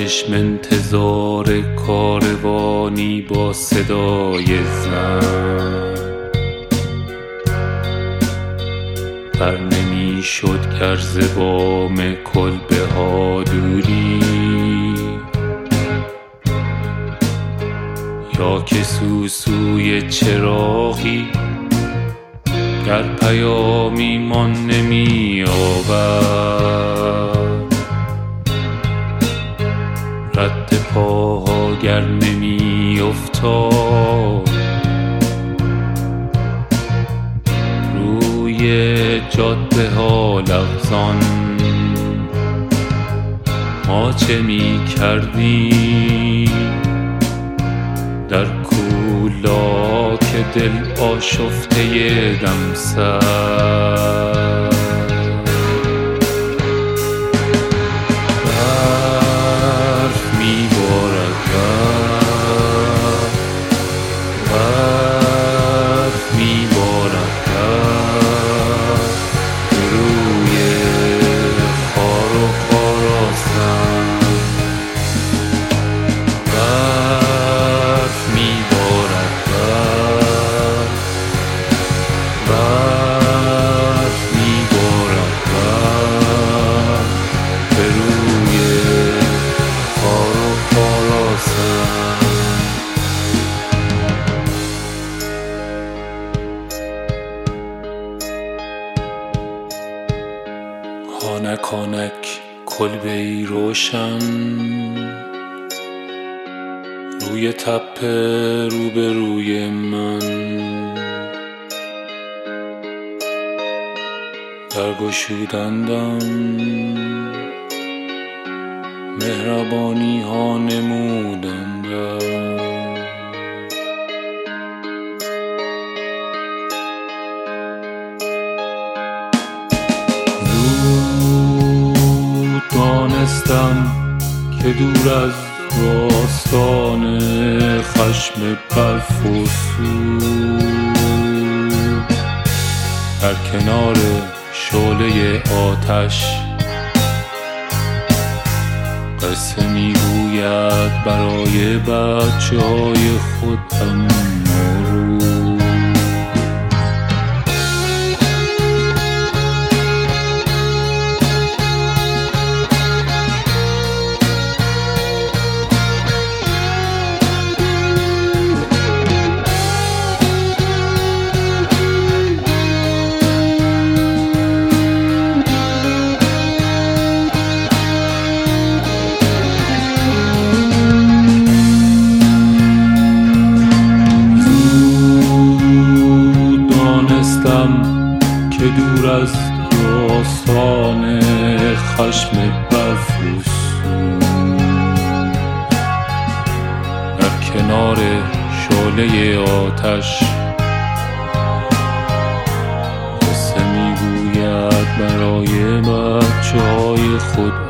چشم انتظار کاروانی با صدای زن. بر نمی شد گر ز بام کلبه ها دوری. یا که سوسوی چراغی گر پیامی مان نمی آورد. رد پاها گر نمی افتاد. روی جاده ها لغزان. ما چه می کردیم؟ در کولاک دل آشفته دمسر آنک کلبه ای روشن. روی تپه روبروی من در گشودندم مهربانی ها نمودندم. دانستم که دور از راستان خشم برف و در کنار شعله آتش قصه می‌گوید برای بچه های خود دور از داستان خشم برف و سود در کنار شعله آتش قصه می‌گوید برای بچه های خود.